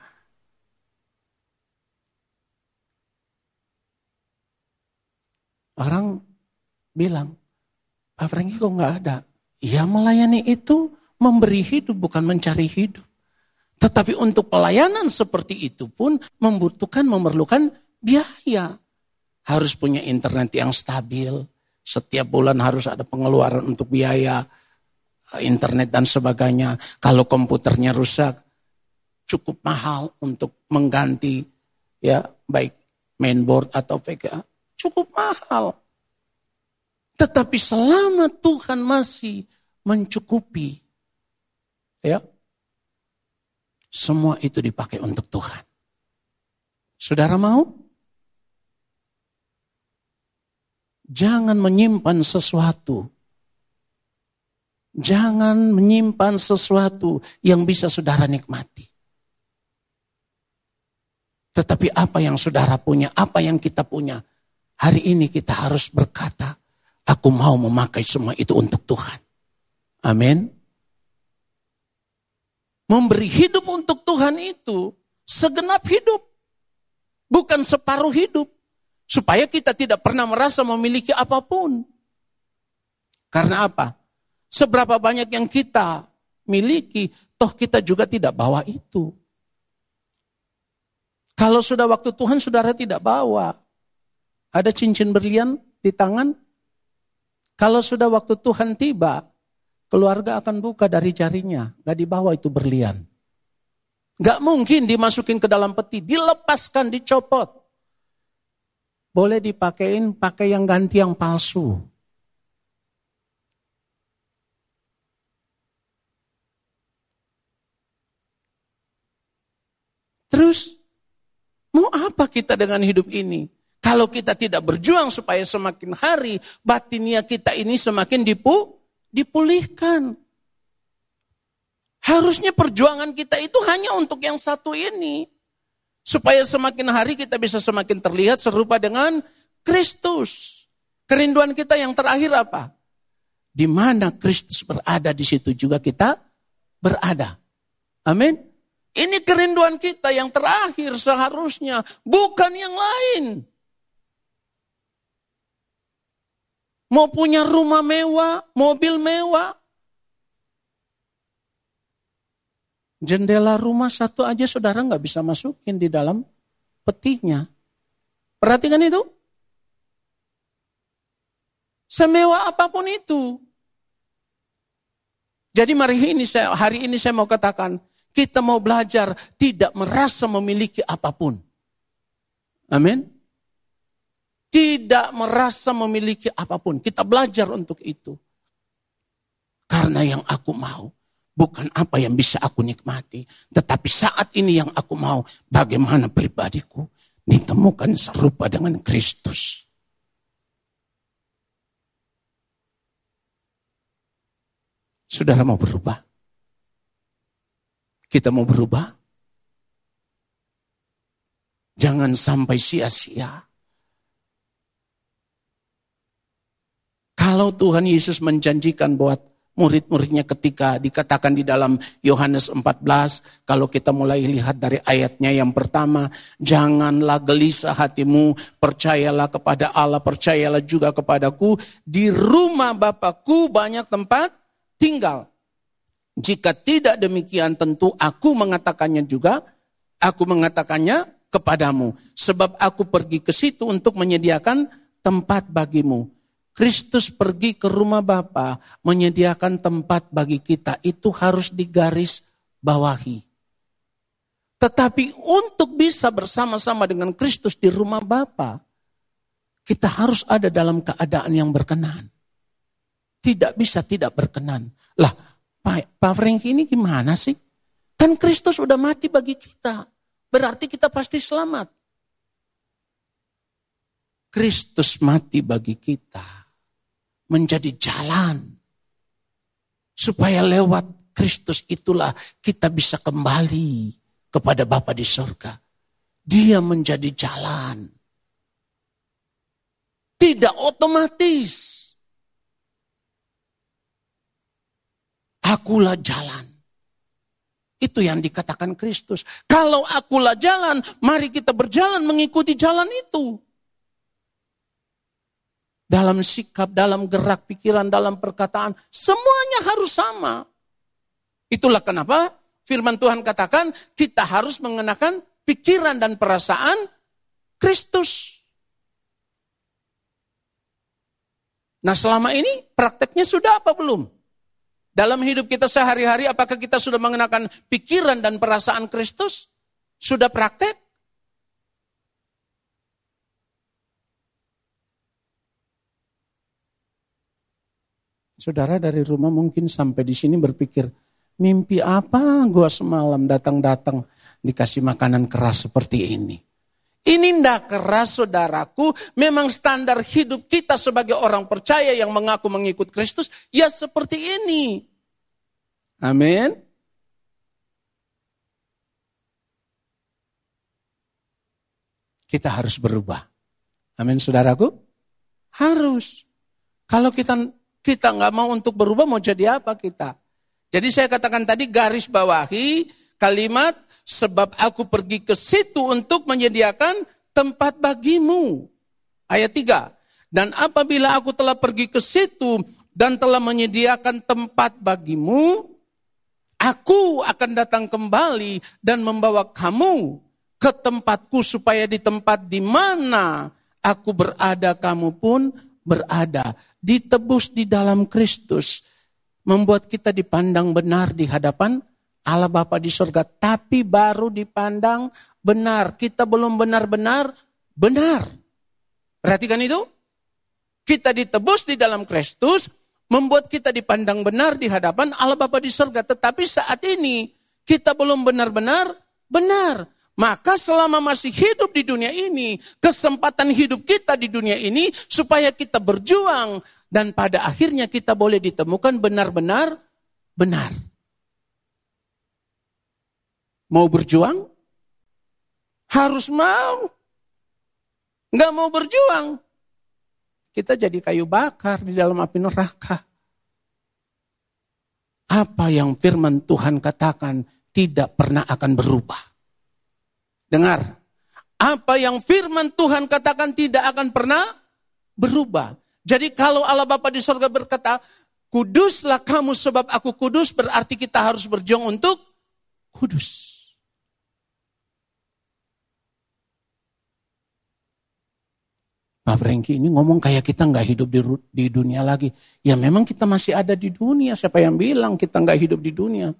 Orang bilang, Pak Franky kok enggak ada? Ya melayani itu memberi hidup bukan mencari hidup. Tetapi untuk pelayanan seperti itu pun membutuhkan, memerlukan biaya. Harus punya internet yang stabil. Setiap bulan harus ada pengeluaran untuk biaya internet dan sebagainya. Kalau komputernya rusak, cukup mahal untuk mengganti ya baik mainboard atau VGA. Cukup mahal. Tetapi selama Tuhan masih mencukupi Ya. Semua itu dipakai untuk Tuhan. Saudara mau? Jangan menyimpan sesuatu. Jangan menyimpan sesuatu yang bisa saudara nikmati. Tetapi apa yang saudara punya, apa yang kita punya, hari ini kita harus berkata, aku mau memakai semua itu untuk Tuhan. Amin. Memberi hidup untuk Tuhan itu segenap hidup. Bukan separuh hidup. Supaya kita tidak pernah merasa memiliki apa pun. Karena apa? Seberapa banyak yang kita miliki, toh kita juga tidak bawa itu. Kalau sudah waktu Tuhan, saudara tidak bawa. Ada cincin berlian di tangan. Kalau sudah waktu Tuhan tiba, Keluarga akan buka dari jarinya, gak dibawa itu berlian. Gak mungkin dimasukin ke dalam peti, dilepaskan, dicopot. Boleh dipakein, pakai yang ganti yang palsu. Terus, mau apa kita dengan hidup ini? Kalau kita tidak berjuang supaya semakin hari batinnya kita ini semakin dipu, dipulihkan. Harusnya perjuangan kita itu hanya untuk yang satu ini. Supaya semakin hari kita bisa semakin terlihat serupa dengan Kristus. Kerinduan kita yang terakhir apa? Di mana Kristus berada di situ juga kita berada. Amin. Ini kerinduan kita yang terakhir seharusnya, bukan yang lain. Mau punya rumah mewah, mobil mewah. Jendela rumah satu aja saudara nggak bisa masukin di dalam petinya. Perhatikan itu. Semewah apa pun itu. Jadi mari ini saya, hari ini saya mau katakan, kita mau belajar tidak merasa memiliki apa pun. Amin tidak merasa memiliki apa pun. Kita belajar untuk itu. Karena yang aku mau bukan apa yang bisa aku nikmati, tetapi saat ini yang aku mau bagaimana pribadiku ditemukan serupa dengan Kristus. Saudara mau berubah? Kita mau berubah? Jangan sampai sia-sia Kalau Tuhan Yesus menjanjikan buat murid-muridnya ketika dikatakan di dalam Yohanes 14, kalau kita mulai lihat dari ayatnya yang pertama, janganlah gelisah hatimu, percayalah kepada Allah, percayalah juga kepadaku, di rumah Bapakku banyak tempat tinggal. Jika tidak demikian tentu aku mengatakannya juga, aku mengatakannya kepadamu. Sebab aku pergi ke situ untuk menyediakan tempat bagimu. Kristus pergi ke rumah Bapa menyediakan tempat bagi kita itu harus digaris bawahi. Tetapi untuk bisa bersama-sama dengan Kristus di rumah Bapa, kita harus ada dalam keadaan yang berkenan. Tidak bisa tidak berkenan. Lah, Pak, Pak ini gimana sih? Kan Kristus udah mati bagi kita. Berarti kita pasti selamat. Kristus mati bagi kita menjadi jalan. Supaya lewat Kristus itulah kita bisa kembali kepada Bapa di sorga. Dia menjadi jalan. Tidak otomatis. Akulah jalan. Itu yang dikatakan Kristus. Kalau akulah jalan, mari kita berjalan mengikuti jalan itu dalam sikap, dalam gerak pikiran, dalam perkataan, semuanya harus sama. Itulah kenapa firman Tuhan katakan kita harus mengenakan pikiran dan perasaan Kristus. Nah selama ini prakteknya sudah apa belum? Dalam hidup kita sehari-hari apakah kita sudah mengenakan pikiran dan perasaan Kristus? Sudah praktek? Saudara dari rumah mungkin sampai di sini berpikir, mimpi apa gua semalam datang-datang dikasih makanan keras seperti ini. Ini ndak keras saudaraku, memang standar hidup kita sebagai orang percaya yang mengaku mengikut Kristus, ya seperti ini. Amin. Kita harus berubah. Amin saudaraku. Harus. Kalau kita kita nggak mau untuk berubah, mau jadi apa kita? Jadi saya katakan tadi garis bawahi kalimat sebab aku pergi ke situ untuk menyediakan tempat bagimu. Ayat 3. Dan apabila aku telah pergi ke situ dan telah menyediakan tempat bagimu, aku akan datang kembali dan membawa kamu ke tempatku supaya di tempat di mana aku berada kamu pun berada, ditebus di dalam Kristus, membuat kita dipandang benar di hadapan Allah Bapa di surga, tapi baru dipandang benar. Kita belum benar-benar benar. Perhatikan itu. Kita ditebus di dalam Kristus, membuat kita dipandang benar di hadapan Allah Bapa di surga. Tetapi saat ini kita belum benar-benar benar. Maka selama masih hidup di dunia ini, kesempatan hidup kita di dunia ini supaya kita berjuang dan pada akhirnya kita boleh ditemukan benar-benar benar. Mau berjuang? Harus mau. Nggak mau berjuang. Kita jadi kayu bakar di dalam api neraka. Apa yang firman Tuhan katakan tidak pernah akan berubah. Dengar, apa yang firman Tuhan katakan tidak akan pernah berubah. Jadi kalau Allah Bapa di sorga berkata, kuduslah kamu sebab aku kudus, berarti kita harus berjuang untuk kudus. Pak Franky ini ngomong kayak kita nggak hidup di, di dunia lagi. Ya memang kita masih ada di dunia. Siapa yang bilang kita nggak hidup di dunia?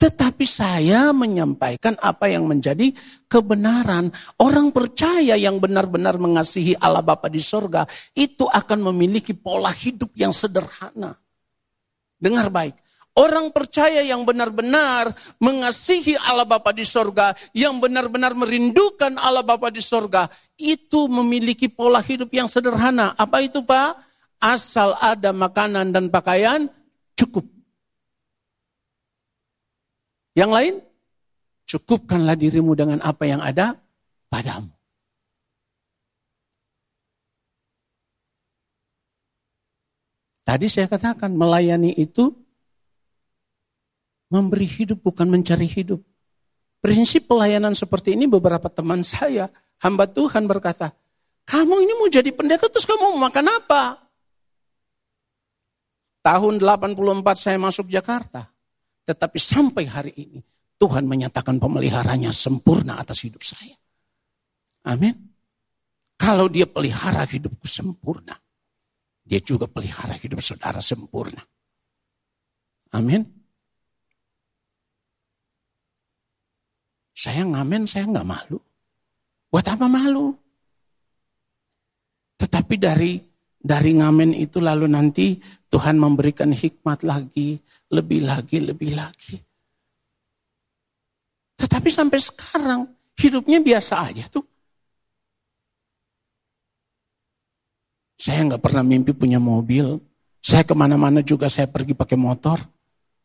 Tetapi saya menyampaikan apa yang menjadi kebenaran. Orang percaya yang benar-benar mengasihi Allah Bapa di sorga, itu akan memiliki pola hidup yang sederhana. Dengar baik. Orang percaya yang benar-benar mengasihi Allah Bapa di sorga, yang benar-benar merindukan Allah Bapa di sorga, itu memiliki pola hidup yang sederhana. Apa itu Pak? Asal ada makanan dan pakaian, cukup. Yang lain, cukupkanlah dirimu dengan apa yang ada padamu. Tadi saya katakan melayani itu memberi hidup bukan mencari hidup. Prinsip pelayanan seperti ini beberapa teman saya, hamba Tuhan berkata, kamu ini mau jadi pendeta terus kamu mau makan apa? Tahun 84 saya masuk Jakarta. Tetapi sampai hari ini Tuhan menyatakan pemeliharanya sempurna atas hidup saya. Amin. Kalau dia pelihara hidupku sempurna. dia juga pelihara hidup saudara sempurna. Amin. Saya ngamen, saya nggak malu. Buat apa malu? Tetapi dari dari ngamen itu lalu nanti Tuhan memberikan hikmat lagi, lebih lagi, lebih lagi. Tetapi sampai sekarang hidupnya biasa aja tuh. Saya nggak pernah mimpi punya mobil. Saya ke mana-mana juga saya pergi pakai motor.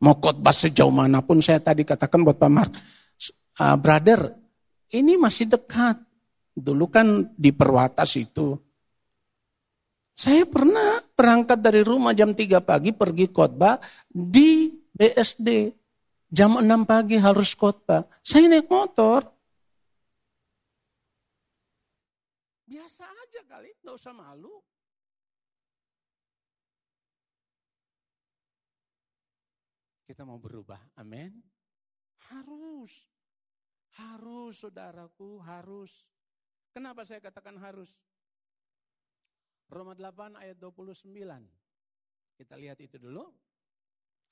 Mau khotbah sejauh mana pun saya tadi katakan buat Pak Mark. Uh, brother, ini masih dekat. Dulu kan di Perwatas itu. Saya pernah berangkat dari rumah jam 3 pagi pergi khotbah di BSD. Jam 6 pagi harus khotbah. Saya naik motor. Biasa aja kali, nggak usah malu. Kita mau berubah, amin. Harus. Harus saudaraku, harus. Kenapa saya katakan harus? Roma 8 ayat 29. Kita lihat itu dulu.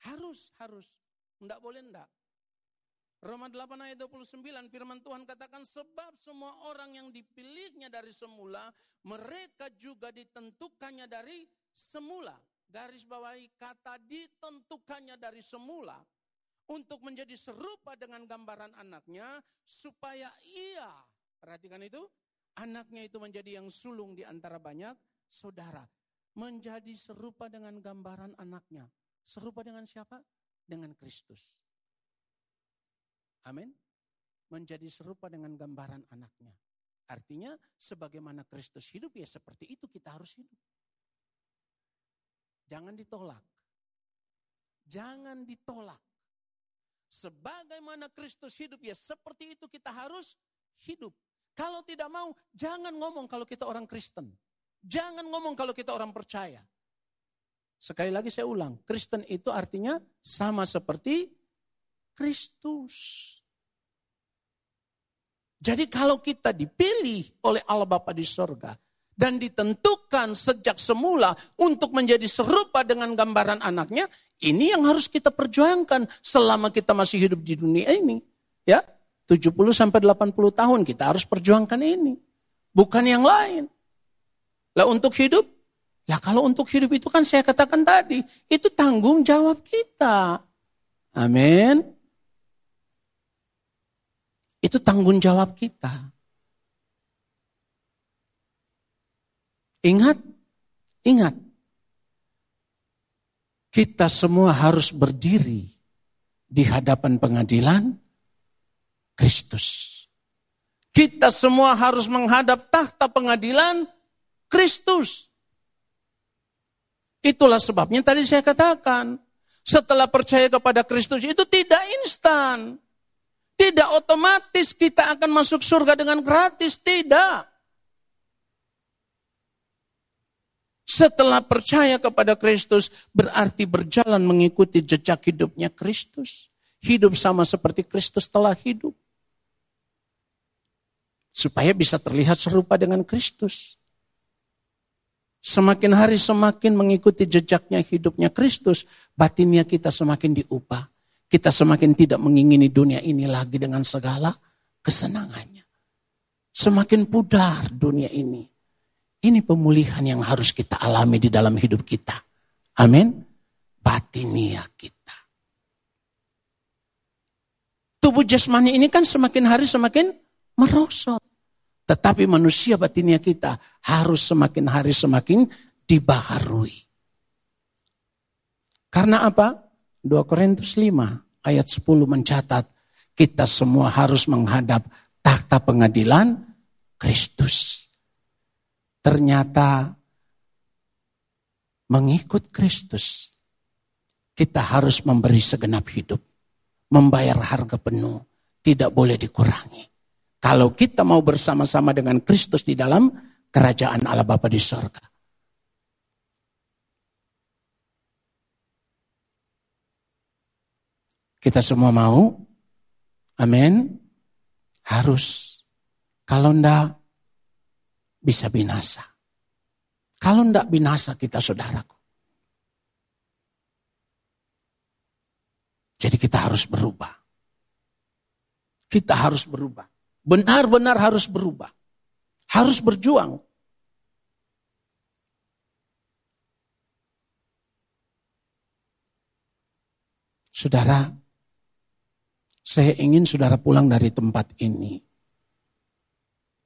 Harus, harus. Enggak boleh enggak. Roma 8 ayat 29 firman Tuhan katakan sebab semua orang yang dipilihnya dari semula mereka juga ditentukannya dari semula garis bawahi kata ditentukannya dari semula untuk menjadi serupa dengan gambaran anaknya supaya ia, perhatikan itu, anaknya itu menjadi yang sulung di antara banyak saudara. Menjadi serupa dengan gambaran anaknya. Serupa dengan siapa? Dengan Kristus. Amin. Menjadi serupa dengan gambaran anaknya. Artinya sebagaimana Kristus hidup ya seperti itu kita harus hidup. Jangan ditolak. Jangan ditolak. Sebagaimana Kristus hidup ya seperti itu kita harus hidup. Kalau tidak mau, jangan ngomong kalau kita orang Kristen. Jangan ngomong kalau kita orang percaya. Sekali lagi saya ulang, Kristen itu artinya sama seperti Kristus. Jadi kalau kita dipilih oleh Allah Bapa di sorga, dan ditentukan sejak semula untuk menjadi serupa dengan gambaran anaknya, ini yang harus kita perjuangkan selama kita masih hidup di dunia ini. Ya, 70 sampai 80 tahun kita harus perjuangkan ini. Bukan yang lain. Lah untuk hidup, ya kalau untuk hidup itu kan saya katakan tadi, itu tanggung jawab kita. Amin. Itu tanggung jawab kita. Ingat, ingat. Kita semua harus berdiri di hadapan pengadilan Kristus. Kita semua harus menghadap tahta pengadilan Kristus. Itulah sebabnya tadi saya katakan, setelah percaya kepada Kristus itu tidak instan. Tidak otomatis kita akan masuk surga dengan gratis, tidak. Setelah percaya kepada Kristus berarti berjalan mengikuti jejak hidupnya Kristus. Hidup sama seperti Kristus telah hidup. Supaya bisa terlihat serupa dengan Kristus. Semakin hari semakin mengikuti jejaknya hidupnya Kristus, batinnya kita semakin diubah. Kita semakin tidak mengingini dunia ini lagi dengan segala kesenangannya. Semakin pudar dunia ini ini pemulihan yang harus kita alami di dalam hidup kita. Amin. Batinia kita. Tubuh jasmani ini kan semakin hari semakin merosot. Tetapi manusia batinia kita harus semakin hari semakin dibaharui. Karena apa? 2 Korintus 5 ayat 10 mencatat kita semua harus menghadap takhta pengadilan Kristus ternyata mengikut Kristus, kita harus memberi segenap hidup, membayar harga penuh, tidak boleh dikurangi. Kalau kita mau bersama-sama dengan Kristus di dalam kerajaan Allah Bapa di sorga. Kita semua mau? Amin. Harus. Kalau enggak, bisa binasa. Kalau tidak binasa kita saudaraku. Jadi kita harus berubah. Kita harus berubah. Benar-benar harus berubah. Harus berjuang. Saudara, saya ingin saudara pulang dari tempat ini.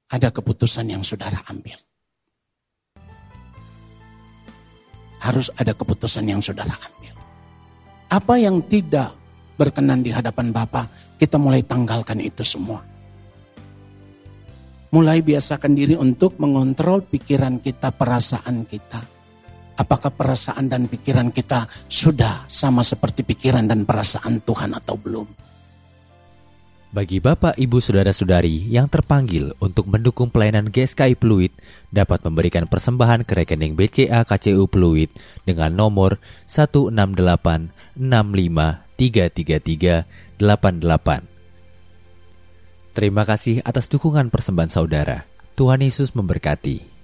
Ada keputusan yang saudara ambil. Harus ada keputusan yang saudara ambil. Apa yang tidak berkenan di hadapan Bapa, kita mulai tanggalkan itu semua. Mulai biasakan diri untuk mengontrol pikiran kita, perasaan kita. Apakah perasaan dan pikiran kita sudah sama seperti pikiran dan perasaan Tuhan atau belum? Bagi Bapak, Ibu, Saudara-saudari yang terpanggil untuk mendukung pelayanan GSKI Pluit dapat memberikan persembahan ke rekening BCA KCU Pluit dengan nomor 1686533388. Terima kasih atas dukungan persembahan saudara. Tuhan Yesus memberkati.